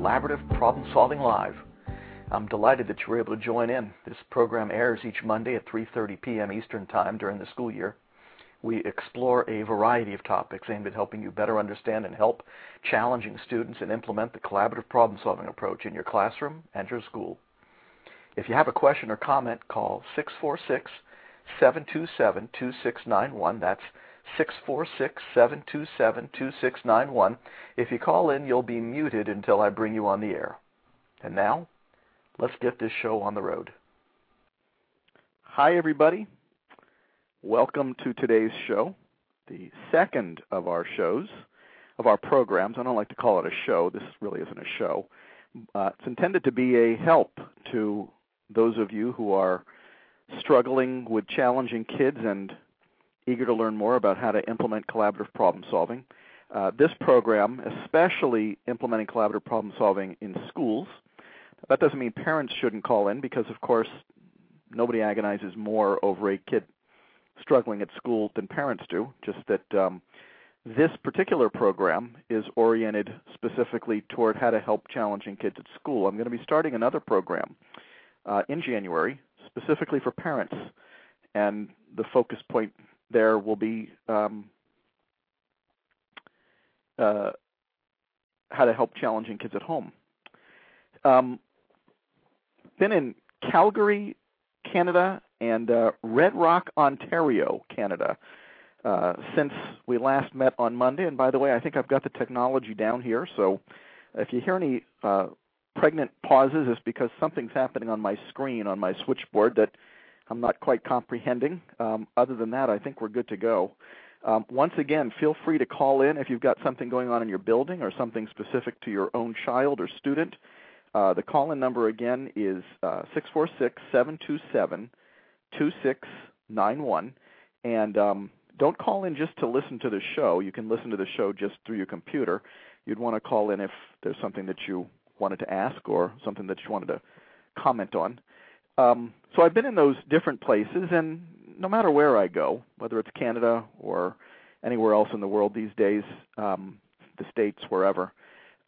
Collaborative Problem Solving Live. I'm delighted that you were able to join in. This program airs each Monday at 3:30 p.m. Eastern Time during the school year. We explore a variety of topics aimed at helping you better understand and help challenging students and implement the collaborative problem-solving approach in your classroom and your school. If you have a question or comment, call 646-727-2691. That's 646-727-2691. If you call in, you'll be muted until I bring you on the air. And now, let's get this show on the road. Hi, everybody. Welcome to today's show, the second of our shows, of our programs. I don't like to call it a show. This really isn't a show. Uh, it's intended to be a help to those of you who are struggling with challenging kids and eager to learn more about how to implement collaborative problem solving. Uh, this program, especially implementing collaborative problem solving in schools, that doesn't mean parents shouldn't call in because, of course, nobody agonizes more over a kid struggling at school than parents do. Just that um, this particular program is oriented specifically toward how to help challenging kids at school. I'm going to be starting another program uh, in January specifically for parents, and the focus point there will be um, uh, how to help challenging kids at home. Um, been in Calgary, Canada, and uh, Red Rock, Ontario, Canada, uh, since we last met on Monday. And by the way, I think I've got the technology down here, so if you hear any uh, pregnant pauses, it's because something's happening on my screen on my switchboard that I'm not quite comprehending. Um, other than that, I think we're good to go. Um, once again, feel free to call in if you've got something going on in your building or something specific to your own child or student. Uh, the call in number again is uh, 646 727 2691. And um, don't call in just to listen to the show. You can listen to the show just through your computer. You'd want to call in if there's something that you wanted to ask or something that you wanted to comment on. Um, so I've been in those different places, and no matter where I go, whether it's Canada or anywhere else in the world these days, um, the states, wherever,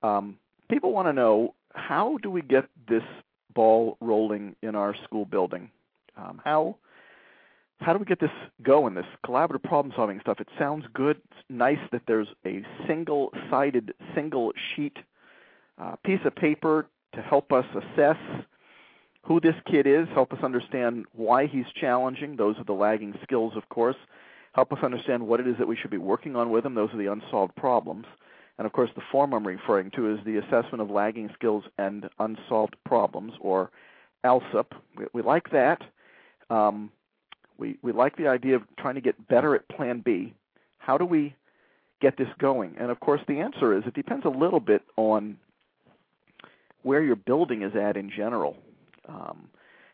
um, people want to know how do we get this ball rolling in our school building? Um, how how do we get this going? This collaborative problem solving stuff. It sounds good. It's nice that there's a single sided, single sheet uh, piece of paper to help us assess who this kid is, help us understand why he's challenging. Those are the lagging skills, of course. Help us understand what it is that we should be working on with him. Those are the unsolved problems. And of course, the form I'm referring to is the assessment of lagging skills and unsolved problems, or ALSUP. We, we like that. Um, we, we like the idea of trying to get better at Plan B. How do we get this going? And of course, the answer is it depends a little bit on where your building is at in general. Um,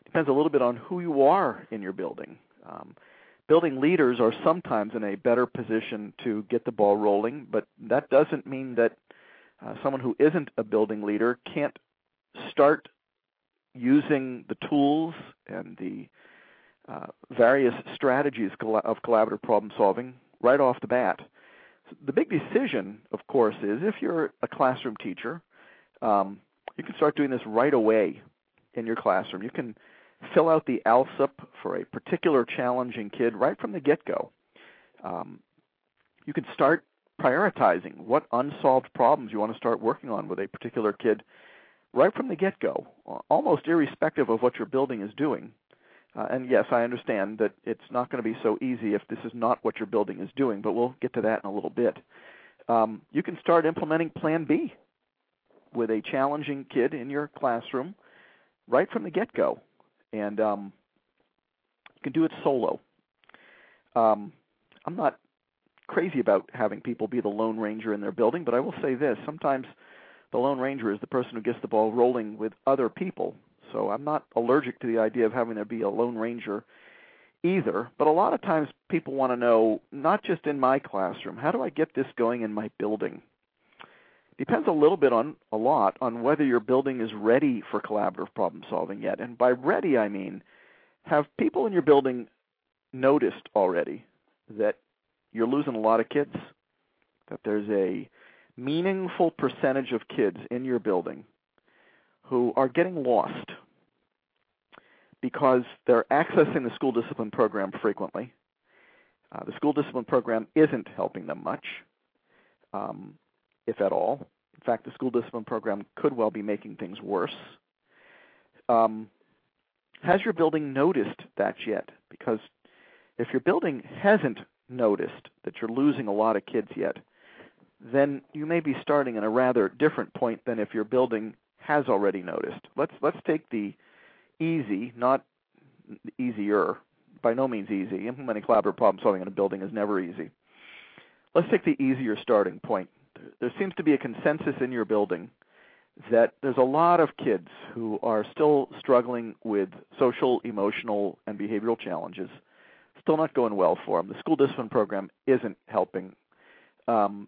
depends a little bit on who you are in your building. Um, building leaders are sometimes in a better position to get the ball rolling, but that doesn't mean that uh, someone who isn't a building leader can't start using the tools and the uh, various strategies of collaborative problem solving right off the bat. The big decision, of course, is if you're a classroom teacher, um, you can start doing this right away in your classroom. You can fill out the ALSUP for a particular challenging kid right from the get go. Um, you can start prioritizing what unsolved problems you want to start working on with a particular kid right from the get go, almost irrespective of what your building is doing. Uh, and yes, I understand that it's not going to be so easy if this is not what your building is doing, but we'll get to that in a little bit. Um, you can start implementing Plan B with a challenging kid in your classroom right from the get go. And um, you can do it solo. Um, I'm not crazy about having people be the Lone Ranger in their building, but I will say this sometimes the Lone Ranger is the person who gets the ball rolling with other people. So I'm not allergic to the idea of having there be a Lone Ranger either. But a lot of times people want to know, not just in my classroom, how do I get this going in my building? Depends a little bit on a lot on whether your building is ready for collaborative problem solving yet. And by ready, I mean have people in your building noticed already that you're losing a lot of kids? That there's a meaningful percentage of kids in your building who are getting lost because they're accessing the school discipline program frequently. Uh, the school discipline program isn't helping them much, um, if at all. In fact, the school discipline program could well be making things worse. Um, has your building noticed that yet? Because if your building hasn't noticed that you're losing a lot of kids yet, then you may be starting in a rather different point than if your building has already noticed. Let's let's take the easy, not easier, by no means easy. Implementing collaborative problem solving in a building is never easy. Let's take the easier starting point. There seems to be a consensus in your building that there's a lot of kids who are still struggling with social, emotional, and behavioral challenges still not going well for them. The school discipline program isn't helping. Um,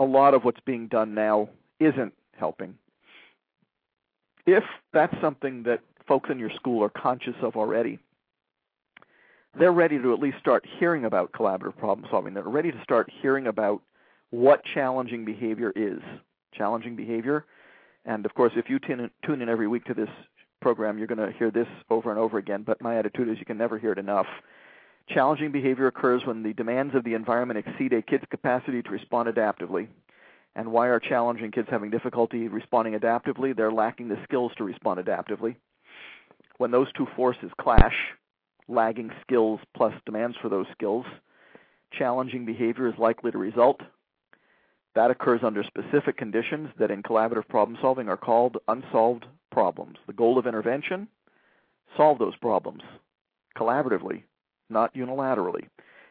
a lot of what's being done now isn't helping. If that's something that folks in your school are conscious of already, they're ready to at least start hearing about collaborative problem solving. They're ready to start hearing about what challenging behavior is. Challenging behavior, and of course, if you tune in, every week to this program, you're going to hear this over and over again. But my attitude is you can never hear it enough. Challenging behavior occurs when the demands of the environment exceed a kid's capacity to respond adaptively. And why are challenging kids having difficulty responding adaptively? They're lacking the skills to respond adaptively. When those two forces clash, lagging skills plus demands for those skills, challenging behavior is likely to result. That occurs under specific conditions that in collaborative problem solving are called unsolved problems. The goal of intervention solve those problems collaboratively not unilaterally.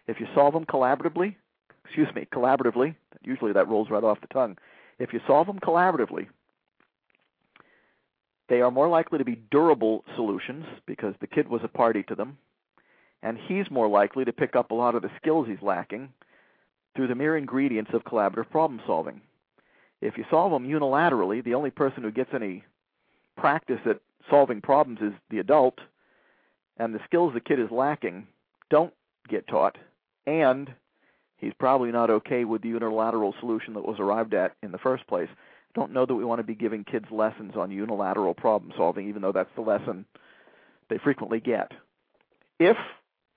If you solve them collaboratively, excuse me, collaboratively, usually that rolls right off the tongue. If you solve them collaboratively, they are more likely to be durable solutions because the kid was a party to them, and he's more likely to pick up a lot of the skills he's lacking through the mere ingredients of collaborative problem solving. If you solve them unilaterally, the only person who gets any practice at solving problems is the adult, and the skills the kid is lacking don't get taught, and he's probably not okay with the unilateral solution that was arrived at in the first place. Don't know that we want to be giving kids lessons on unilateral problem solving, even though that's the lesson they frequently get. If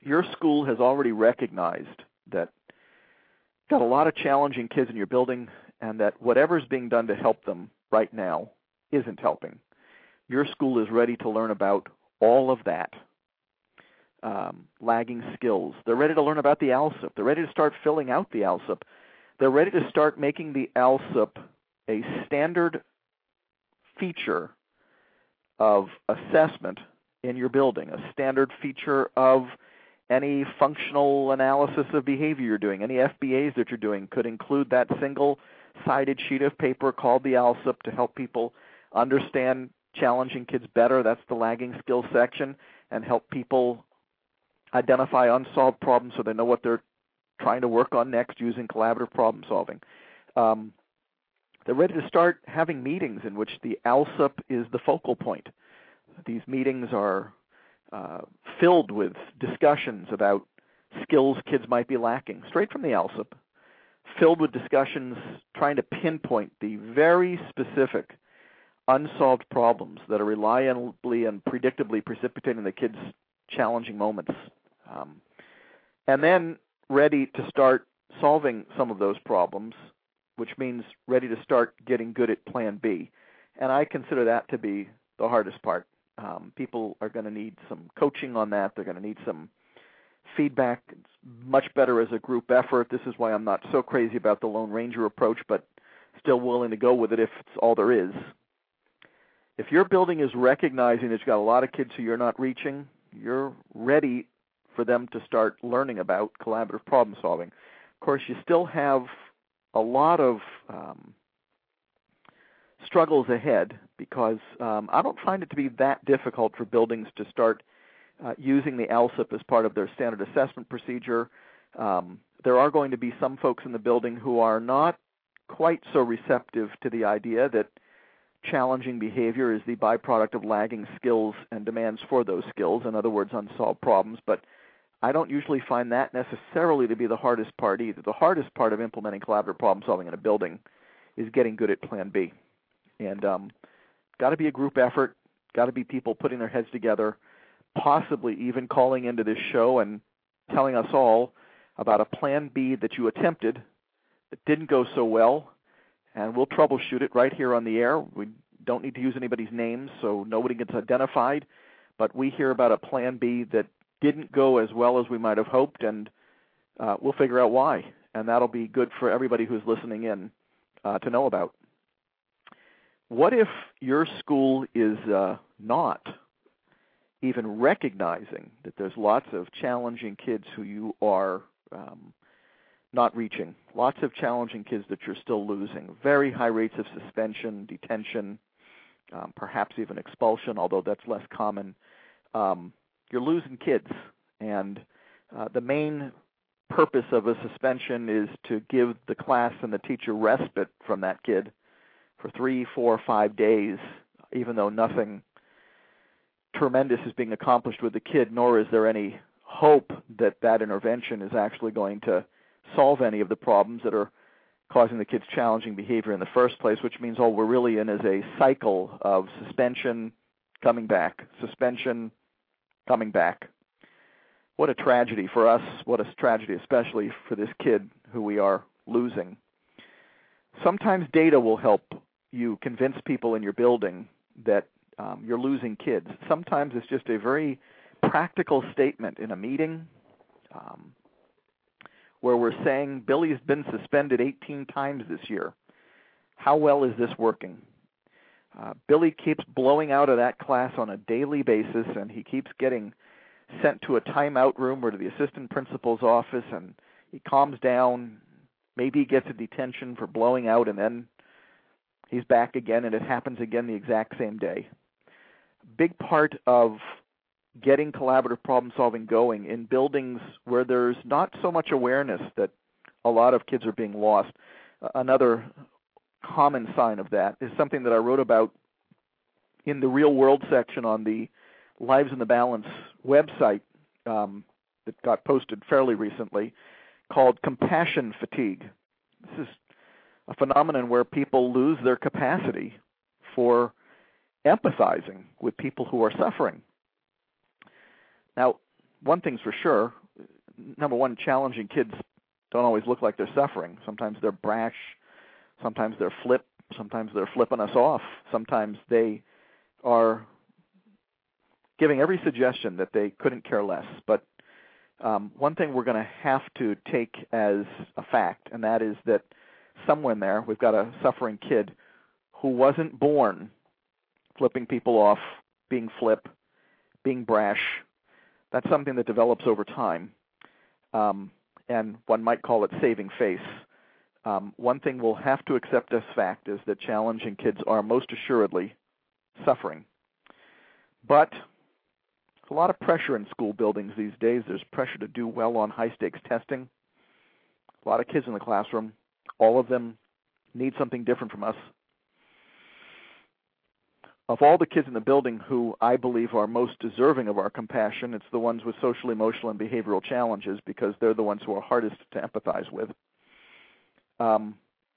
your school has already recognized that got a lot of challenging kids in your building and that whatever's being done to help them right now isn't helping, your school is ready to learn about all of that um, lagging skills. They're ready to learn about the ALSUP. They're ready to start filling out the ALSUP. They're ready to start making the ALSUP a standard feature of assessment in your building, a standard feature of any functional analysis of behavior you're doing. Any FBAs that you're doing could include that single sided sheet of paper called the ALSUP to help people understand challenging kids better. That's the lagging skills section, and help people identify unsolved problems so they know what they're trying to work on next using collaborative problem solving. Um, they're ready to start having meetings in which the ALSUP is the focal point. These meetings are uh, filled with discussions about skills kids might be lacking, straight from the ALSUP, filled with discussions trying to pinpoint the very specific unsolved problems that are reliably and predictably precipitating the kids' challenging moments um, and then ready to start solving some of those problems, which means ready to start getting good at Plan B. And I consider that to be the hardest part. Um, people are going to need some coaching on that. They're going to need some feedback. It's much better as a group effort. This is why I'm not so crazy about the Lone Ranger approach, but still willing to go with it if it's all there is. If your building is recognizing that you've got a lot of kids who you're not reaching, you're ready for them to start learning about collaborative problem solving. Of course, you still have a lot of um, struggles ahead because um, I don't find it to be that difficult for buildings to start uh, using the ALSUP as part of their standard assessment procedure. Um, there are going to be some folks in the building who are not quite so receptive to the idea that challenging behavior is the byproduct of lagging skills and demands for those skills, in other words, unsolved problems. But I don't usually find that necessarily to be the hardest part either. The hardest part of implementing collaborative problem solving in a building is getting good at Plan B. And um, got to be a group effort, got to be people putting their heads together, possibly even calling into this show and telling us all about a Plan B that you attempted that didn't go so well, and we'll troubleshoot it right here on the air. We don't need to use anybody's names, so nobody gets identified. But we hear about a Plan B that didn't go as well as we might have hoped, and uh, we'll figure out why. And that'll be good for everybody who's listening in uh, to know about. What if your school is uh, not even recognizing that there's lots of challenging kids who you are um, not reaching, lots of challenging kids that you're still losing, very high rates of suspension, detention, um, perhaps even expulsion, although that's less common. Um, you're losing kids, and uh, the main purpose of a suspension is to give the class and the teacher respite from that kid for three, four, five days, even though nothing tremendous is being accomplished with the kid, nor is there any hope that that intervention is actually going to solve any of the problems that are causing the kids challenging behavior in the first place, which means all we're really in is a cycle of suspension, coming back, suspension, coming back. What a tragedy for us. What a tragedy, especially for this kid who we are losing. Sometimes data will help you convince people in your building that um, you're losing kids. Sometimes it's just a very practical statement in a meeting um, where we're saying Billy's been suspended 18 times this year. How well is this working? Uh, Billy keeps blowing out of that class on a daily basis, and he keeps getting sent to a timeout room or to the assistant principal's office, and he calms down. Maybe he gets a detention for blowing out, and then he's back again, and it happens again the exact same day. Big part of getting collaborative problem solving going in buildings where there's not so much awareness that a lot of kids are being lost. Another common sign of that is something that I wrote about in the real world section on the Lives in the Balance website um, that got posted fairly recently called compassion fatigue. This is a phenomenon where people lose their capacity for empathizing with people who are suffering. Now, one thing's for sure number one, challenging kids don't always look like they're suffering. Sometimes they're brash, sometimes they're flip, sometimes they're flipping us off, sometimes they are giving every suggestion that they couldn't care less. But um, one thing we're going to have to take as a fact, and that is that somewhere in there we've got a suffering kid who wasn't born flipping people off, being flip, being brash. That's something that develops over time. Um, and one might call it saving face. Um, one thing we'll have to accept as fact is that challenging kids are most assuredly suffering. But a lot of pressure in school buildings these days. There's pressure to do well on high stakes testing. A lot of kids in the classroom. All of them need something different from us. Of all the kids in the building who I believe are most deserving of our compassion, it's the ones with social, emotional, and behavioral challenges because they're the ones who are hardest to empathize with. Um,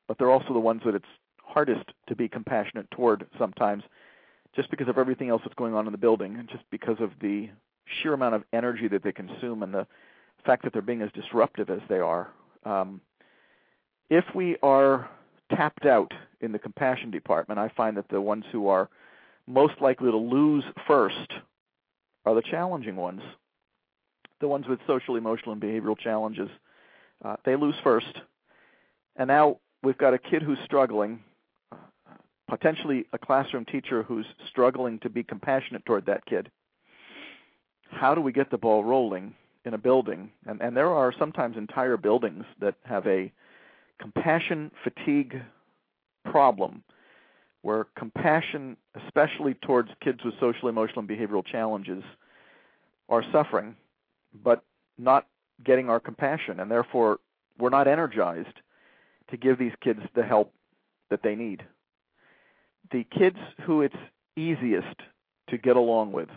but they're also the ones that it's hardest to be compassionate toward sometimes just because of everything else that's going on in the building and just because of the sheer amount of energy that they consume and the fact that they're being as disruptive as they are. Um, if we are tapped out in the compassion department, I find that the ones who are most likely to lose first are the challenging ones. The ones with social, emotional, and behavioral challenges. Uh, they lose first. And now we've got a kid who's struggling, potentially a classroom teacher who's struggling to be compassionate toward that kid. How do we get the ball rolling in a building? And, and there are sometimes entire buildings that have a compassion fatigue problem where compassion, especially towards kids with social, emotional, and behavioral challenges, are suffering, but not getting our compassion, and therefore we're not energized to give these kids the help that they need. The kids who it's easiest to get along with,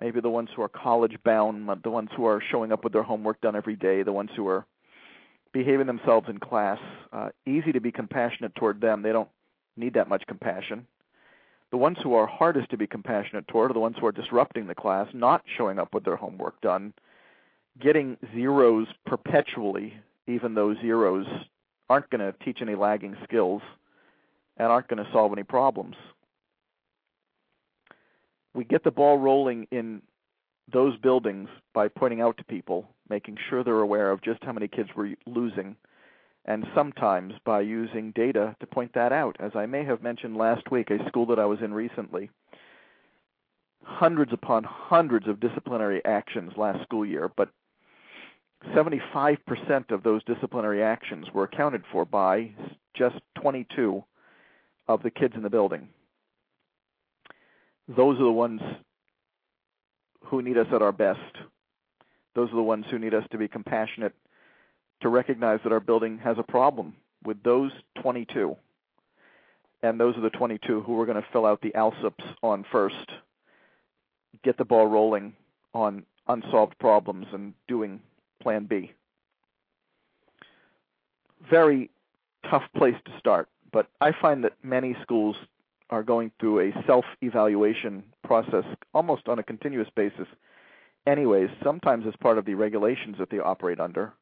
maybe the ones who are college bound, the ones who are showing up with their homework done every day, the ones who are behaving themselves in class, uh, easy to be compassionate toward them. They don't need that much compassion. The ones who are hardest to be compassionate toward are the ones who are disrupting the class, not showing up with their homework done, getting zeros perpetually, even though zeros aren't going to teach any lagging skills and aren't going to solve any problems. We get the ball rolling in those buildings by pointing out to people, making sure they're aware of just how many kids we're losing, and sometimes by using data to point that out. As I may have mentioned last week, a school that I was in recently, hundreds upon hundreds of disciplinary actions last school year, but 75% of those disciplinary actions were accounted for by just 22 of the kids in the building. Those are the ones who need us at our best. Those are the ones who need us to be compassionate, to recognize that our building has a problem with those 22. And those are the 22 who we're going to fill out the ALSUPs on first, get the ball rolling on unsolved problems and doing Plan B. Very tough place to start, but I find that many schools are going through a self evaluation process almost on a continuous basis, anyways, sometimes as part of the regulations that they operate under.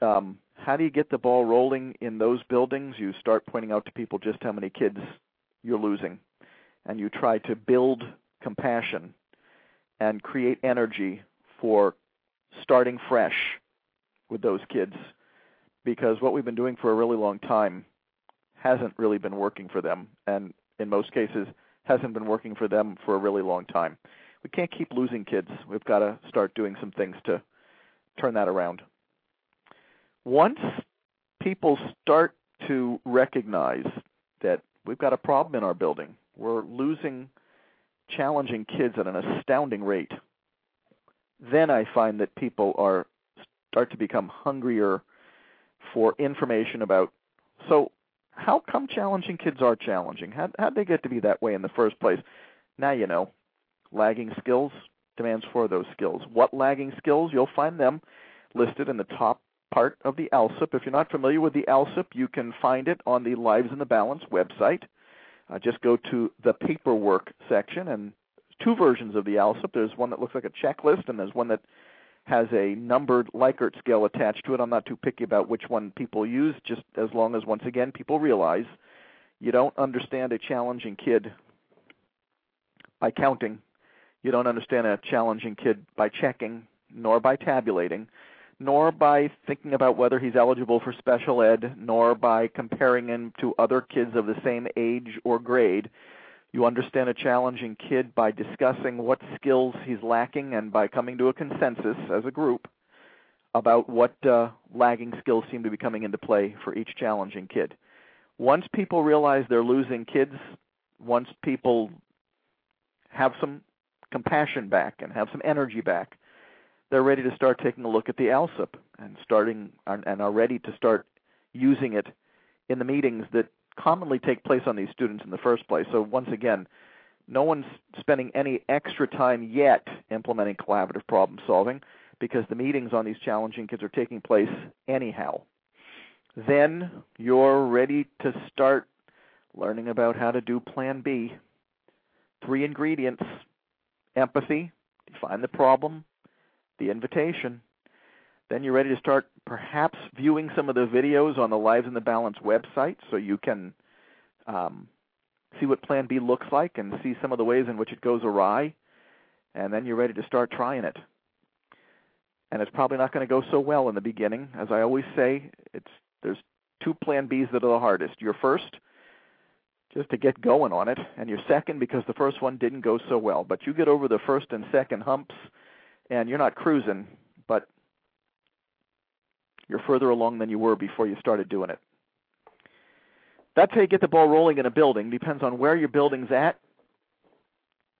Um, how do you get the ball rolling in those buildings? You start pointing out to people just how many kids you're losing, and you try to build compassion and create energy for starting fresh with those kids because what we've been doing for a really long time hasn't really been working for them and in most cases hasn't been working for them for a really long time. We can't keep losing kids. We've got to start doing some things to turn that around. Once people start to recognize that we've got a problem in our building, we're losing challenging kids at an astounding rate then I find that people are start to become hungrier for information about so how come challenging kids are challenging? How how'd they get to be that way in the first place? Now you know. Lagging skills demands for those skills. What lagging skills? You'll find them listed in the top part of the ALSUP. If you're not familiar with the ALSUP, you can find it on the Lives in the Balance website. Uh, just go to the paperwork section and two versions of the ALSUP. There's one that looks like a checklist, and there's one that has a numbered Likert scale attached to it. I'm not too picky about which one people use, just as long as, once again, people realize you don't understand a challenging kid by counting. You don't understand a challenging kid by checking, nor by tabulating, nor by thinking about whether he's eligible for special ed, nor by comparing him to other kids of the same age or grade. You understand a challenging kid by discussing what skills he's lacking and by coming to a consensus as a group about what uh, lagging skills seem to be coming into play for each challenging kid. Once people realize they're losing kids, once people have some compassion back and have some energy back, they're ready to start taking a look at the ALSUP and starting and are ready to start using it in the meetings that commonly take place on these students in the first place. So once again, no one's spending any extra time yet implementing collaborative problem solving because the meetings on these challenging kids are taking place anyhow. Then you're ready to start learning about how to do plan B. Three ingredients empathy, define the problem, the invitation, then you're ready to start perhaps viewing some of the videos on the Lives in the Balance website so you can um, see what plan B looks like and see some of the ways in which it goes awry, and then you're ready to start trying it. And it's probably not going to go so well in the beginning. As I always say, it's there's two plan Bs that are the hardest. Your first, just to get going on it, and your second because the first one didn't go so well. But you get over the first and second humps, and you're not cruising, you're further along than you were before you started doing it. That's how you get the ball rolling in a building. Depends on where your building's at,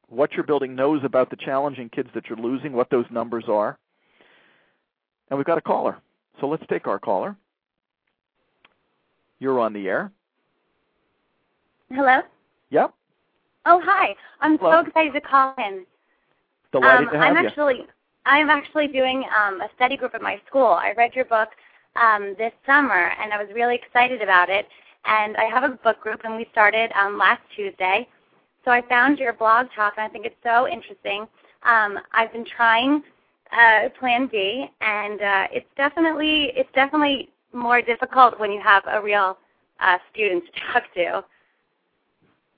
what your building knows about the challenging kids that you're losing, what those numbers are. And we've got a caller. So let's take our caller. You're on the air. Hello? Yep. Oh, hi. I'm Hello. so excited to call in. Delighted um, to have I'm you. actually I'm actually doing um, a study group at my school. I read your book um, this summer, and I was really excited about it. And I have a book group, and we started um, last Tuesday. So I found your blog talk, and I think it's so interesting. Um, I've been trying uh, Plan B, and uh, it's definitely it's definitely more difficult when you have a real uh, student to talk to.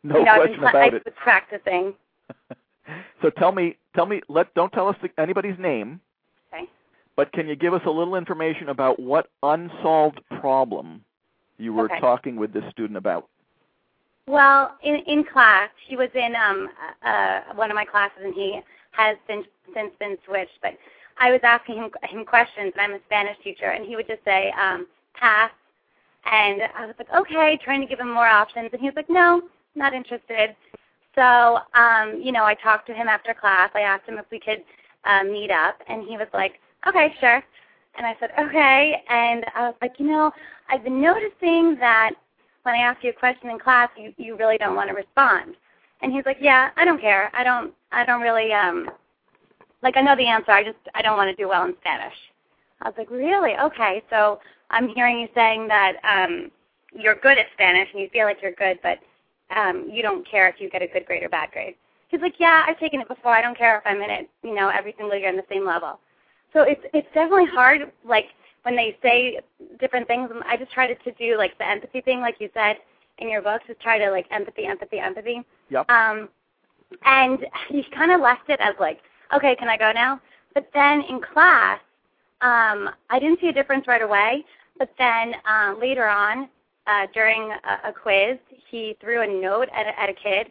no you know, I've question been, about I've it. been practicing. so tell me, tell me, let don't tell us the, anybody's name, Okay. but can you give us a little information about what unsolved problem you were Okay. talking with this student about? Well, in in class, he was in um uh one of my classes, and he has been since been switched. But I was asking him him questions, and I'm a Spanish teacher, and he would just say um pass, and I was like, okay, trying to give him more options, and he was like, no, not interested. So, um, you know, I talked to him after class. I asked him if we could uh, meet up, and he was like, okay, sure. And I said, okay. And I was like, you know, I've been noticing that when I ask you a question in class, you, you really don't want to respond. And he's like, yeah, I don't care. I don't, I don't really, um, like I know the answer. I just, I don't want to do well in Spanish. I was like, really? Okay. So I'm hearing you saying that um, you're good at Spanish and you feel like you're good, but um, you don't care if you get a good grade or bad grade. He's like, yeah, I've taken it before. I don't care if I'm in it, you know, every single year on the same level. So it's it's definitely hard. Like when they say different things, and I just try to, to do like the empathy thing, like you said in your book, just try to like empathy, empathy, empathy. Yep. Um, and he kind of left it as like, okay, can I go now? But then in class, um, I didn't see a difference right away. But then uh, later on, uh, during a, a quiz, he threw a note at a, at a kid,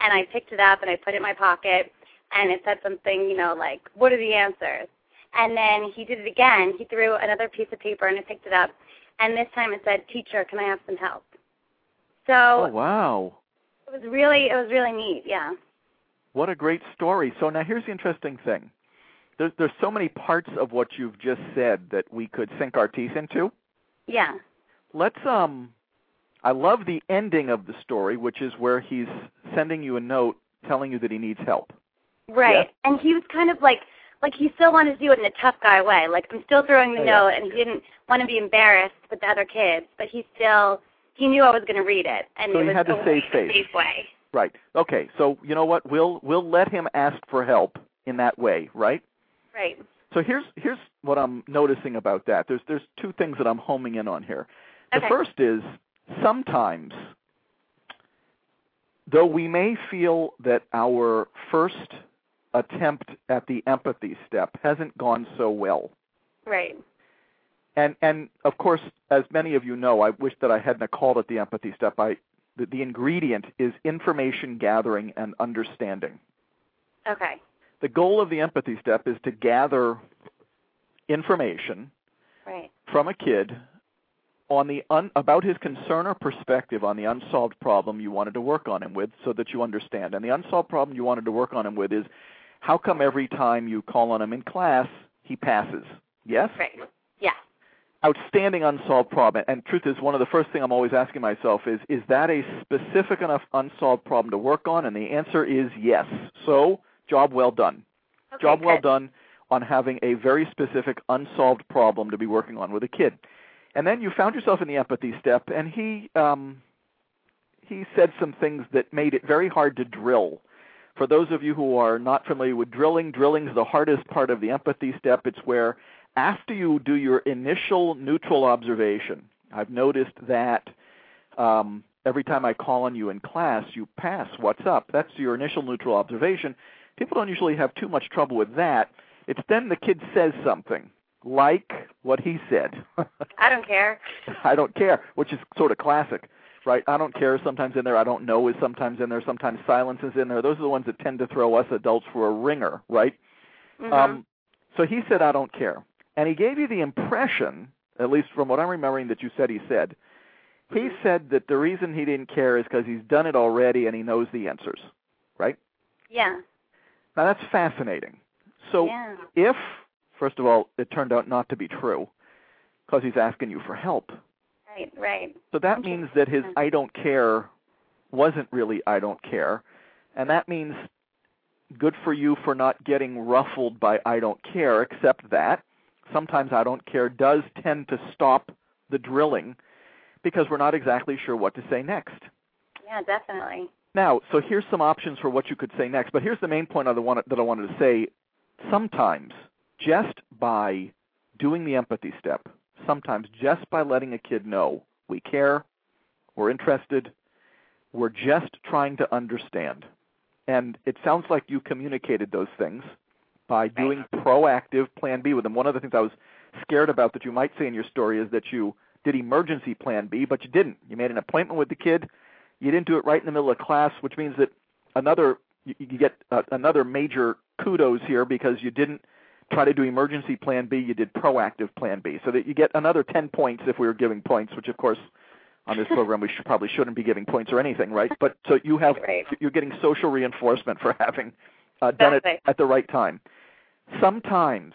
and I picked it up and I put it in my pocket, and it said something, you know, like, "What are the answers?" And then he did it again. He threw another piece of paper and I picked it up, and this time it said, "Teacher, can I have some help?" So Oh wow. it was really, it was really neat. Yeah. What a great story. So now here's the interesting thing. There's there's so many parts of what you've just said that we could sink our teeth into. Yeah. Let's um I love the ending of the story, which is where he's sending you a note telling you that he needs help. Right. And he was kind of like like he still wanted to do it in a tough guy way. Like I'm still throwing the Oh, yeah. note and he didn't want to be embarrassed with the other kids, but he still he knew I was going to read it and So it he was had to a save face. safe way. Right. Okay. So you know what? We'll we'll let him ask for help in that way, right? Right. So here's here's what I'm noticing about that. There's there's two things that I'm homing in on here. The first is sometimes though we may feel that our first attempt at the empathy step hasn't gone so well. Right. And and of course, as many of you know, I wish that I hadn't called it the empathy step. I the, the ingredient is information gathering and understanding. Okay. The goal of the empathy step is to gather information Right. from a kid on the un, about his concern or perspective on the unsolved problem you wanted to work on him with so that you understand. And the unsolved problem you wanted to work on him with is how come every time you call on him in class he passes? Yes? Right. Yeah. Outstanding unsolved problem. And truth is one of the first thing I'm always asking myself is is that a specific enough unsolved problem to work on? And the answer is yes. So, job well done. Okay, Job well good. done on having a very specific unsolved problem to be working on with a kid. And then you found yourself in the empathy step, and he um, he said some things that made it very hard to drill. For those of you who are not familiar with drilling, drilling is the hardest part of the empathy step. It's where after you do your initial neutral observation, I've noticed that um, every time I call on you in class, you pass. What's up? That's your initial neutral observation. People don't usually have too much trouble with that. It's then the kid says something like what he said. I don't care. I don't care, which is sort of classic, right? I don't care is sometimes in there. I don't know is sometimes in there. Sometimes silence is in there. Those are the ones that tend to throw us adults for a ringer, right? Mhm. Um, so he said, I don't care. And he gave you the impression, at least from what I'm remembering that you said he said, he Mhm. said that the reason he didn't care is because he's done it already and he knows the answers, right? yeah. Now that's fascinating. So yeah. if, first of all, it turned out not to be true, because he's asking you for help, Right. Right. so that means that his I don't care wasn't really I don't care. And that means good for you for not getting ruffled by I don't care, except that sometimes I don't care does tend to stop the drilling because we're not exactly sure what to say next. Yeah. Definitely. Now, so here's some options for what you could say next, but here's the main point I that I wanted to say. Sometimes, just by doing the empathy step, sometimes just by letting a kid know we care, we're interested, we're just trying to understand. And it sounds like you communicated those things by doing proactive plan B with them. One of the things I was scared about that you might say in your story is that you did emergency plan B, but you didn't. You made an appointment with the kid. You didn't do it right in the middle of class, which means that another you, you get uh, another major kudos here because you didn't try to do emergency plan B, you did proactive plan B. So that you get another 10 points if we were giving points, which of course on this program we should, probably shouldn't be giving points or anything, right? But so you have Right. you're getting social reinforcement for having uh, done it at the right time. Sometimes,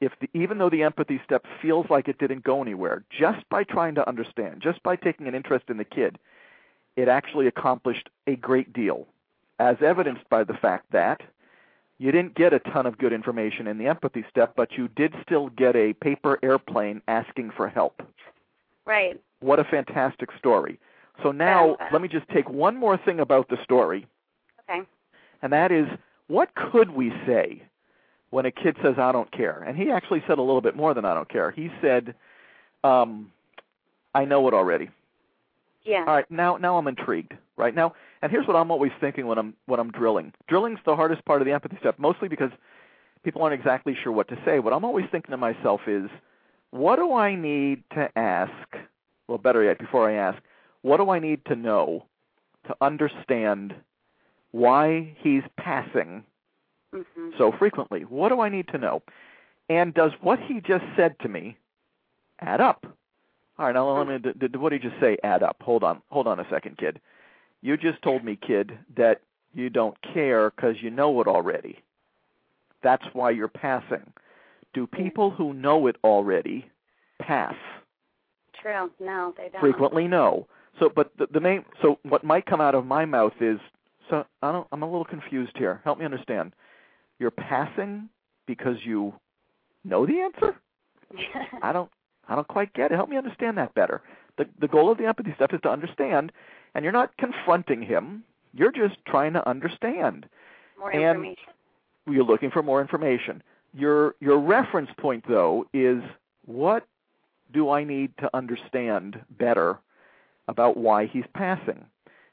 if the, even though the empathy step feels like it didn't go anywhere, just by trying to understand, just by taking an interest in the kid, it actually accomplished a great deal, as evidenced by the fact that you didn't get a ton of good information in the empathy step, but you did still get a paper airplane asking for help. Right. What a fantastic story. So now Fantastic. let me just take one more thing about the story, Okay. and that is what could we say when a kid says, I don't care? And he actually said a little bit more than I don't care. He said, um, I know it already. Yeah. All right, now now I'm intrigued. Right now, and here's what I'm always thinking when I'm when I'm drilling. Drilling's the hardest part of the empathy step, mostly because people aren't exactly sure what to say. What I'm always thinking to myself is, what do I need to ask? Well, better yet, before I ask, what do I need to know to understand why he's passing hmm so frequently? What do I need to know? And does what he just said to me add up? All right, now let me. Did, did what he just say add up? Hold on, hold on a second, kid. You just told me, kid, that you don't care because you know it already. That's why you're passing. Do people who know it already pass? True. No, they don't. Frequently, no. So, but the, the main. So, what might come out of my mouth is, so I don't. I'm a little confused here. Help me understand. You're passing because you know the answer. I don't. I don't quite get it. Help me understand that better. The the goal of the empathy stuff is to understand, and you're not confronting him. You're just trying to understand. More and- information. You're looking for more information. Your your reference point though is what do I need to understand better about why he's passing?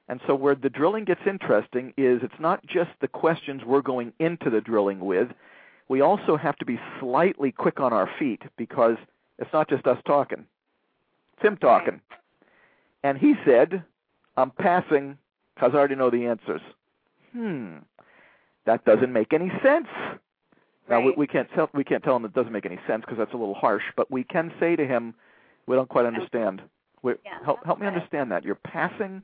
And so where the drilling gets interesting is it's not just the questions we're going into the drilling with. We also have to be slightly quick on our feet because it's not just us talking. It's him talking. And he said, I'm passing because I already know the answers. Hmm. That doesn't make any sense. Now we, Right. we can't tell we can't tell him it doesn't make any sense because that's a little harsh. But we can say to him, "We don't quite understand. We, Yeah, help help me understand that. You're passing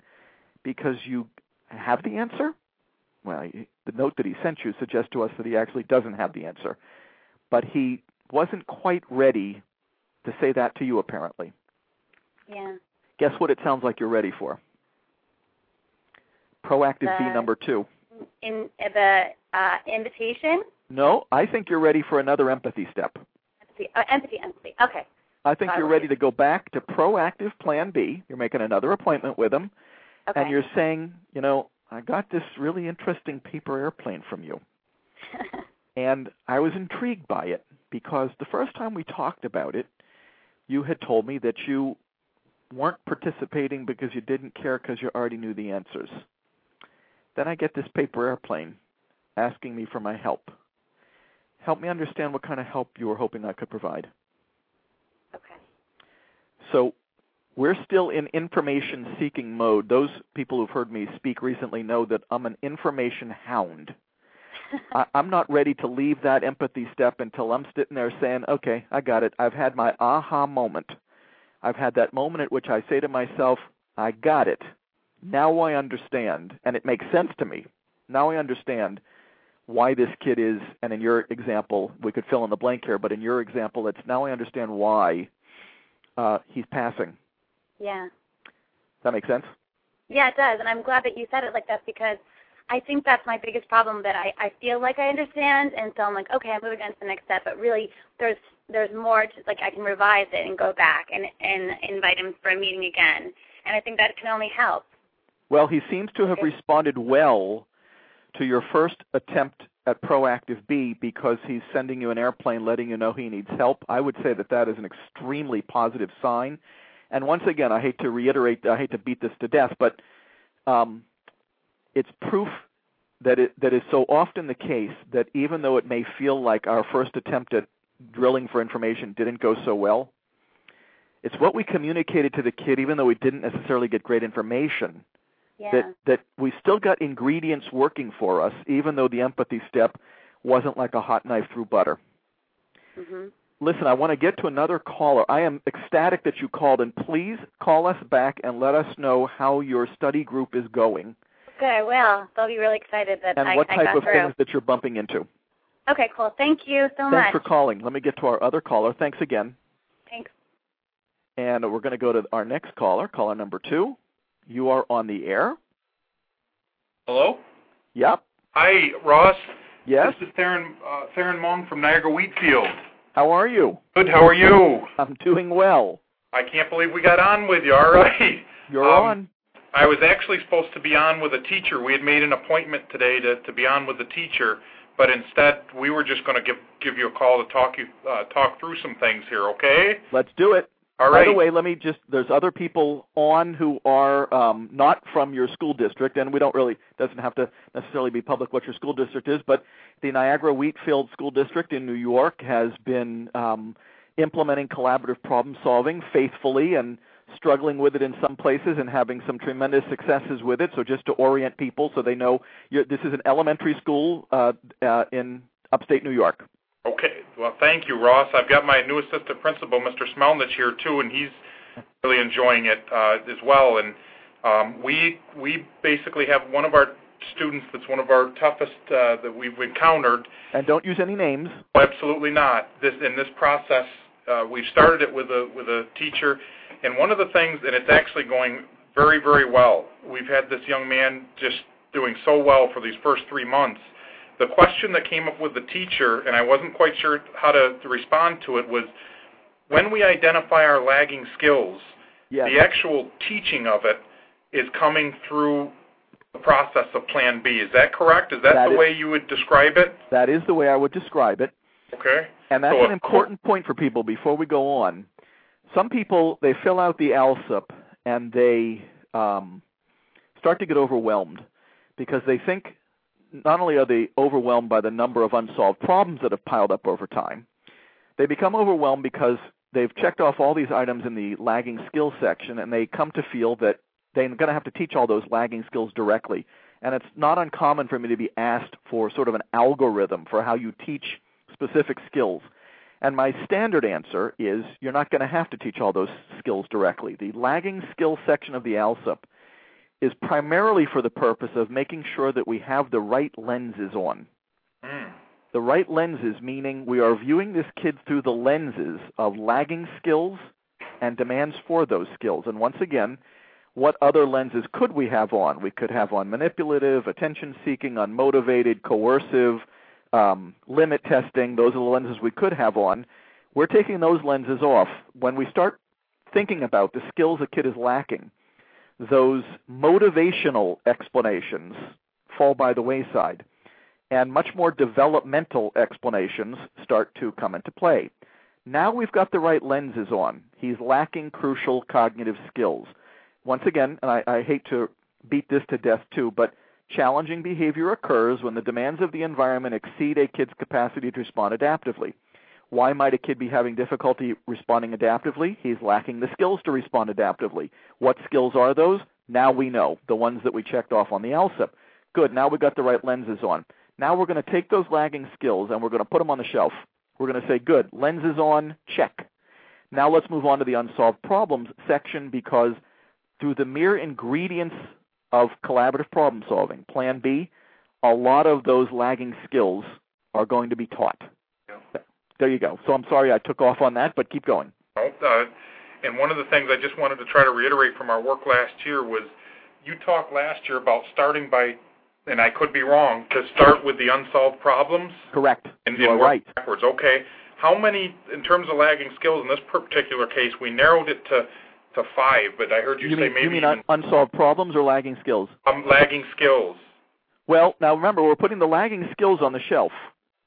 because you have the answer." Well, he- the note that he sent you suggests to us that he actually doesn't have the answer, but he wasn't quite ready to say that to you. Apparently, Yeah. guess what? It sounds like you're ready for proactive B The- number two. In the uh, invitation. No, I think you're ready for another empathy step. Empathy. Oh, empathy. Empathy. Okay. I think Got you're it. ready to go back to proactive plan B. You're making another appointment with him, Okay. and you're saying, you know, I got this really interesting paper airplane from you, and I was intrigued by it because the first time we talked about it, you had told me that you weren't participating because you didn't care because you already knew the answers. Then I get this paper airplane asking me for my help. Help me understand what kind of help you were hoping I could provide. Okay. So we're still in information seeking mode. Those people who've heard me speak recently know that I'm an information hound. I, I'm not ready to leave that empathy step until I'm sitting there saying, okay, I got it. I've had my aha moment. I've had that moment at which I say to myself, I got it. Now I understand, and it makes sense to me. Now I understand why this kid is, and in your example, we could fill in the blank here, but in your example, it's now I understand why uh, he's passing. Yeah. Does that make sense? Yeah, it does, and I'm glad that you said it like that because I think that's my biggest problem that I I feel like I understand, and so I'm like, okay, I'm moving on to the next step, but really there's there's more to like I can revise it and go back and and invite him for a meeting again, and I think that can only help. Well, he seems to have responded well to your first attempt at proactive B because he's sending you an airplane letting you know he needs help. I would say that that is an extremely positive sign. And once again, I hate to reiterate, I hate to beat this to death, but um, it's proof that it that is so often the case that even though it may feel like our first attempt at drilling for information didn't go so well, it's what we communicated to the kid, even though we didn't necessarily get great information, Yeah. that that we still got ingredients working for us, even though the empathy step wasn't like a hot knife through butter. mhm. Listen, I want to get to another caller. I am ecstatic that you called, and please call us back and let us know how your study group is going Good, I will. They'll be really excited that and I, what I type got of through. things that you're bumping into. Okay, cool. Thank you so Thanks much. Thanks for calling. Let me get to our other caller. Thanks again. Thanks. And we're going to go to our next caller, caller number two. You are on the air. Hello? Yep. Hi, Ross. Yes. This is Theron, uh, Theron Mong from Niagara Wheatfield. How are you? Good, how are you? I'm doing well. I can't believe we got on with you, all right. You're Um, on. I was actually supposed to be on with a teacher. We had made an appointment today to, to be on with the teacher, but instead we were just going to give give you a call to talk you uh, talk through some things here, okay? Let's do it. All By the way, let me just there's other people on who are um, not from your school district, and we don't really doesn't have to necessarily be public what your school district is, but the Niagara Wheatfield School District in New York has been um, implementing collaborative problem solving faithfully and struggling with it in some places and having some tremendous successes with it. So just to orient people so they know you're, this is an elementary school uh, uh, in upstate New York. Okay. Well, thank you, Ross. I've got my new assistant principal, Mr. Smelnich, here too, and he's really enjoying it uh, as well. And um, we we basically have one of our students that's one of our toughest uh, that we've encountered. And don't use any names. Absolutely not. This in this process, uh, we've started it with a with a teacher, and one of the things, and it's actually going very very well. We've had this young man just doing so well for these first three months. The question that came up with the teacher, and I wasn't quite sure how to, to respond to it, was when we identify our lagging skills, Yes. the actual teaching of it is coming through the process of Plan B. Is that correct? Is that, That the is- way you would describe it? That is the way I would describe it. Okay. And that's So, an important point for people before we go on. Some people they fill out the ALSUP and they um, start to get overwhelmed because they think not only are they overwhelmed by the number of unsolved problems that have piled up over time, they become overwhelmed because they've checked off all these items in the lagging skills section and they come to feel that they're going to have to teach all those lagging skills directly. And it's not uncommon for me to be asked for sort of an algorithm for how you teach specific skills. And my standard answer is you're not going to have to teach all those skills directly. The lagging skills section of the ALSUP is primarily for the purpose of making sure that we have the right lenses on. Mm. The right lenses meaning we are viewing this kid through the lenses of lagging skills and demands for those skills. And once again, what other lenses could we have on? We could have on manipulative, attention seeking, unmotivated, coercive, um, limit testing. Those are the lenses we could have on. We're taking those lenses off. When we start thinking about the skills a kid is lacking, those motivational explanations fall by the wayside, and much more developmental explanations start to come into play. Now we've got the right lenses on. He's lacking crucial cognitive skills. Once again, and I, I hate to beat this to death too, but challenging behavior occurs when the demands of the environment exceed a kid's capacity to respond adaptively. Why might a kid be having difficulty responding adaptively? He's lacking the skills to respond adaptively. What skills are those? Now we know, the ones that we checked off on the ALSUP. Good, now we've got the right lenses on. Now we're going to take those lagging skills and we're going to put them on the shelf. We're going to say, good, lenses on, check. Now let's move on to the unsolved problems section because through the mere ingredients of collaborative problem solving, Plan B, a lot of those lagging skills are going to be taught. Yeah. There you go. So I'm sorry I took off on that, but keep going. Uh, and one of the things I just wanted to try to reiterate from our work last year was you talked last year about starting by, and I could be wrong, to start with the unsolved problems Correct. and, you and work right. backwards. Okay. How many, in terms of lagging skills, in this particular case, we narrowed it to to five, but I heard you, You say mean, maybe you mean even unsolved problems or lagging skills? um, lagging skills. Well, now remember, we're putting the lagging skills on the shelf.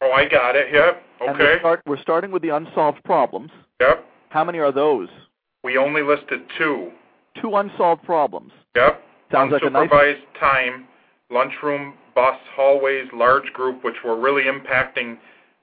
Oh, I got it. Yep. And we Okay. start, we're starting with the unsolved problems. Yep. How many are those? We only listed two. Two unsolved problems. Yep. Sounds like a nice. Unsupervised time, lunchroom, bus, hallways, large group, which were really impacting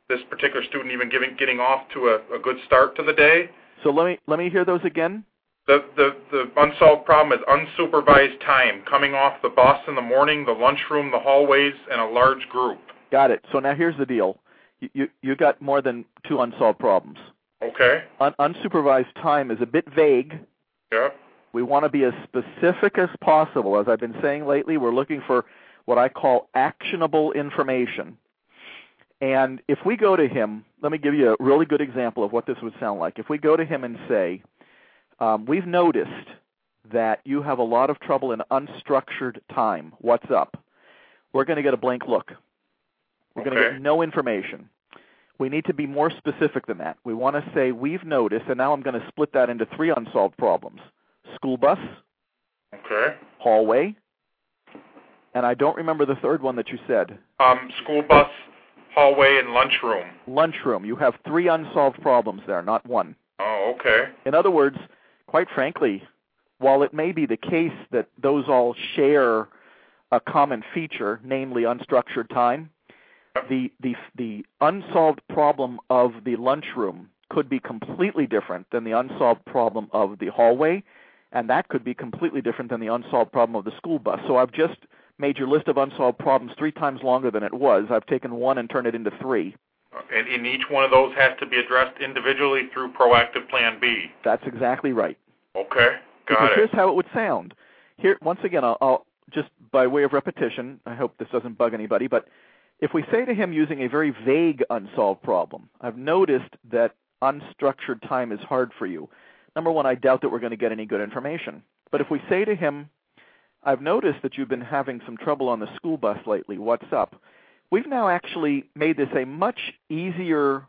this particular student even giving getting off to a, a good start to the day. So let me let me hear those again. The, the the unsolved problem is unsupervised time, coming off the bus in the morning, the lunchroom, the hallways, and a large group. Got it. So now here's the deal. You you, you got more than two unsolved problems. Okay. Un- unsupervised time is a bit vague. Yep. We want to be as specific as possible. As I've been saying lately, we're looking for what I call actionable information. And if we go to him, let me give you a really good example of what this would sound like. If we go to him and say, um, We've noticed that you have a lot of trouble in unstructured time. What's up? We're going to get a blank look. We're going to get no information. We need to be more specific than that. We want to say, We've noticed, and now I'm going to split that into three unsolved problems school bus, Okay. hallway, and I don't remember the third one that you said. Um, school bus, hallway, and lunchroom. Lunchroom. You have three unsolved problems there, not one. Oh, okay. In other words, quite frankly, while it may be the case that those all share a common feature, namely unstructured time, the, the, the unsolved problem of the lunchroom could be completely different than the unsolved problem of the hallway, and that could be completely different than the unsolved problem of the school bus. So I've just made your list of unsolved problems three times longer than it was. I've taken one and turned it into three. And, and each one of those has to be addressed individually through proactive Plan B. That's exactly right. Okay. because Got here's how it would sound. Here, once again, I'll, I'll just by way of repetition. I hope this doesn't bug anybody, but if we say to him using a very vague unsolved problem, I've noticed that unstructured time is hard for you. Number one, I doubt that we're going to get any good information. But if we say to him, I've noticed that you've been having some trouble on the school bus lately. What's up? We've now actually made this a much easier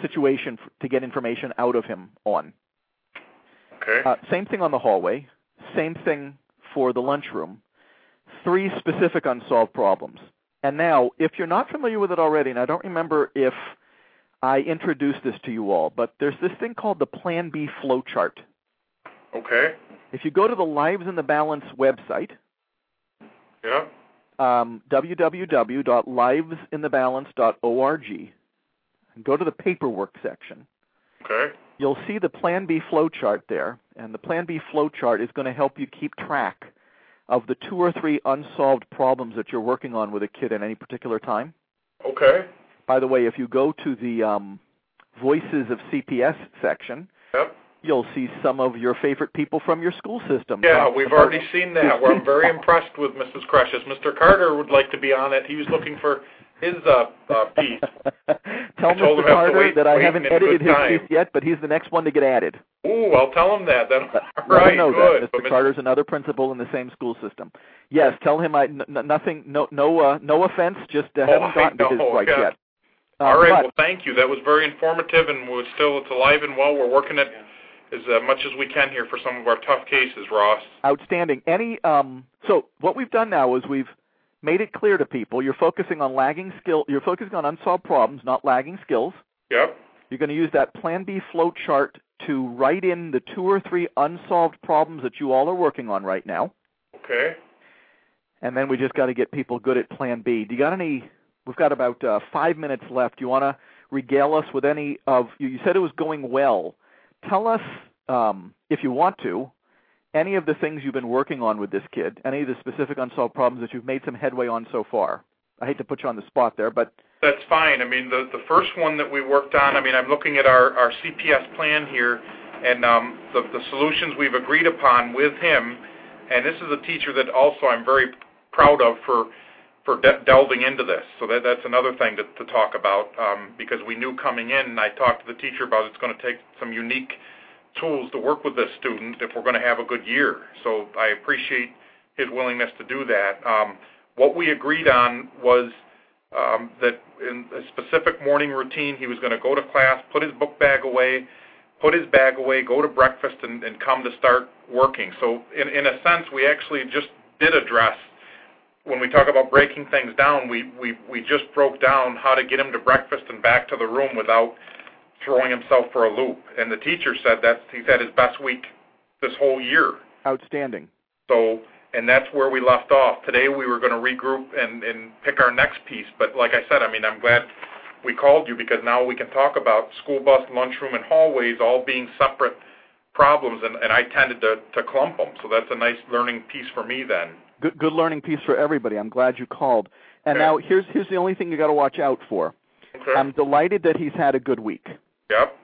situation to get information out of him on. Okay. Uh, same thing on the hallway. Same thing for the lunchroom. Three specific unsolved problems. And now, if you're not familiar with it already, and I don't remember if I introduced this to you all, but there's this thing called the Plan B flowchart. okay. If you go to the Lives in the Balance website, Yeah. um, www.livesinthebalance.org, and go to the paperwork section, Okay. you'll see the Plan B flowchart there, and the Plan B flowchart is going to help you keep track of the two or three unsolved problems that you're working on with a kid at any particular time. Okay. By the way, if you go to the um, Voices of CPS section, Yep. you'll see some of your favorite people from your school system. Yeah, we've already seen that. Well, I'm very impressed with Mrs. Crushes. Mr. Carter would like to be on it. He was looking for his uh, uh, piece. Tell Mr. him I have to Carter that I haven't in a good edited his time. piece yet, but he's the next one to get added. Ooh, I'll tell him that. Then all right, know good. that But Mr. Mr. Carter's another principal in the same school system. Yes, tell him I n- nothing, no, no, uh, no offense, just uh, Oh, haven't gotten to his yeah. yet. Uh, All right. but- Well, thank you. That was very informative, and we're still it's alive and well. We're working it as uh, much as we can here for some of our tough cases, Ross. Outstanding. Any um so what we've done now is we've made it clear to people you're focusing on lagging skill you're focusing on unsolved problems, not lagging skills. Yep. You're going to use that Plan B flow chart to write in the two or three unsolved problems that you all are working on right now. Okay. And then we just got to get people good at Plan B. Do you got any? We've got about uh, five minutes left. Do you want to regale us with any of? You, you said it was going well. Tell us, um, if you want to, any of the things you've been working on with this kid. Any of the specific unsolved problems that you've made some headway on so far. I hate to put you on the spot there, but That's fine. I mean, the the first one that we worked on. I mean, I'm looking at our our CPS plan here, and um, the the solutions we've agreed upon with him. And this is a teacher that also I'm very proud of for for de- delving into this. So that that's another thing to, to talk about um, because we knew coming in, and I talked to the teacher about it's going to take some unique tools to work with this student if we're going to have a good year. So I appreciate his willingness to do that. Um, what we agreed on was um, that in a specific morning routine, he was going to go to class, put his book bag away, put his bag away, go to breakfast, and, and come to start working. So in, in a sense, we actually just did address when we talk about breaking things down, we, we, we just broke down how to get him to breakfast and back to the room without throwing himself for a loop. And the teacher said that he's had his best week this whole year. outstanding. So, and that's where we left off. Today we were going to regroup and, and pick our next piece. But like I said, I mean, I'm glad we called you because now we can talk about school bus, lunchroom, and hallways all being separate problems. And, and I tended to, to clump them. So that's a nice learning piece for me then. Good, good learning piece for everybody. I'm glad you called. And Okay. now here's here's the only thing you got to watch out for. Okay. I'm delighted that he's had a good week. Yep.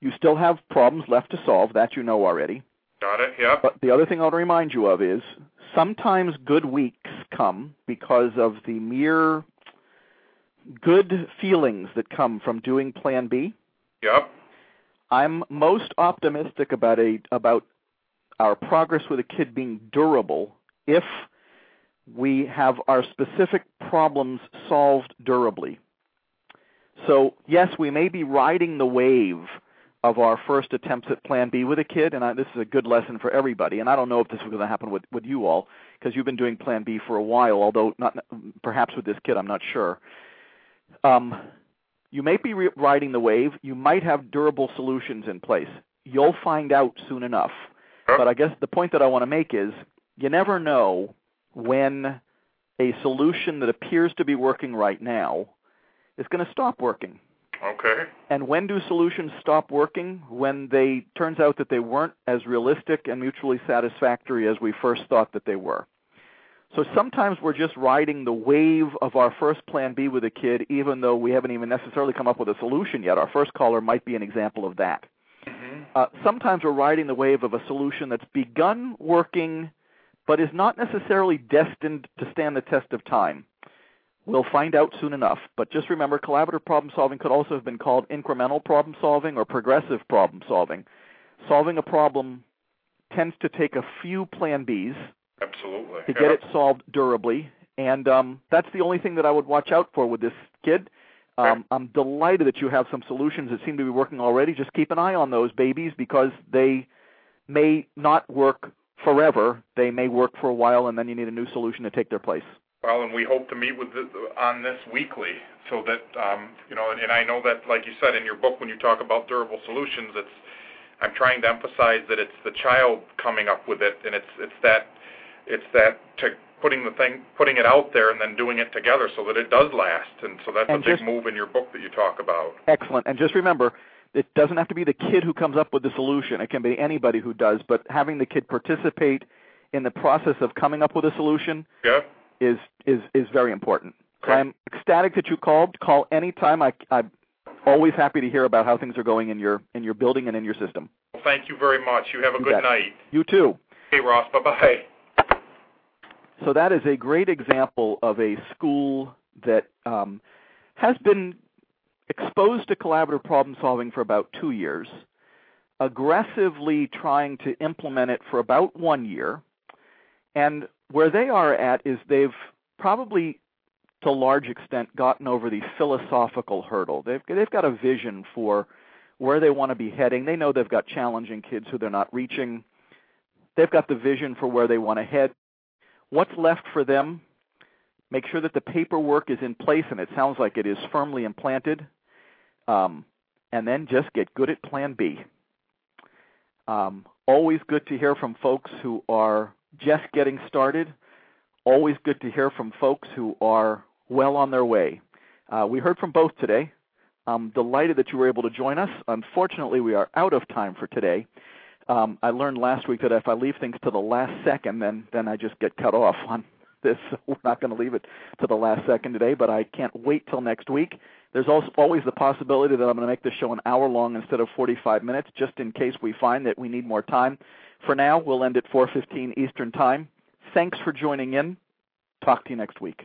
You still have problems left to solve, that you know already. Got it. Yep. But the other thing I want to remind you of is sometimes good weeks come because of the mere good feelings that come from doing Plan B. Yep. I'm most optimistic about a about our progress with a kid being durable if we have our specific problems solved durably. So yes, we may be riding the wave of our first attempts at Plan B with a kid, and I, this is a good lesson for everybody. And I don't know if this is going to happen with with you all because you've been doing Plan B for a while, although not perhaps with this kid, I'm not sure. Um, you may be re- riding the wave. You might have durable solutions in place. You'll find out soon enough. But I guess the point that I want to make is you never know when a solution that appears to be working right now is going to stop working. Okay. And when do solutions stop working? When they turns out that they weren't as realistic and mutually satisfactory as we first thought that they were. So sometimes we're just riding the wave of our first plan B with a kid, even though we haven't even necessarily come up with a solution yet. Our first caller might be an example of that. hmm Uh, sometimes we're riding the wave of a solution that's begun working, but is not necessarily destined to stand the test of time. We'll find out soon enough. But just remember, collaborative problem solving could also have been called incremental problem solving or progressive problem solving. Solving a problem tends to take a few plan Bs Absolutely. to get it solved durably, and um, that's the only thing that I would watch out for with this kid. Um, I'm delighted that you have some solutions that seem to be working already. Just keep an eye on those babies because they may not work forever. They may work for a while, and then you need a new solution to take their place. Well, and we hope to meet with the, on this weekly, so that um, you know. And, and I know that, like you said in your book, when you talk about durable solutions, it's I'm trying to emphasize that it's the child coming up with it, and it's it's that it's that to putting the thing putting it out there and then doing it together so that it does last. And so that's And a big move in your book that you talk about. Excellent. And just remember, it doesn't have to be the kid who comes up with the solution. It can be anybody who does, but having the kid participate in the process of coming up with a solution Yeah. Is is is very important. So Okay. I'm ecstatic that you called. Call anytime. I I'm always happy to hear about how things are going in your in your building and in your system. Well, thank you very much. You have a You good bet. night. You too. Hey, Ross. Bye bye. So that is a great example of a school that um, has been exposed to collaborative problem solving for about two years, aggressively trying to implement it for about one year, and where they are at is they've probably to a large extent gotten over the philosophical hurdle. They've they've got a vision for where they want to be heading. They know they've got challenging kids who they're not reaching. They've got the vision for where they want to head. What's left for them? Make sure that the paperwork is in place, and it sounds like it is firmly implanted. Um, and then just get good at Plan B. Um, always good to hear from folks who are just getting started. Always good to hear from folks who are well on their way. Uh, we heard from both today. I'm delighted that you were able to join us. Unfortunately, we are out of time for today. Um, I learned last week that if I leave things to the last second, then then I just get cut off on this. We're not going to leave it to the last second today, but I can't wait till next week. There's also always the possibility that I'm going to make this show an hour long instead of 45 minutes, just in case we find that we need more time. For now, we'll end at 4:15 Eastern Time. Thanks for joining in. Talk to you next week.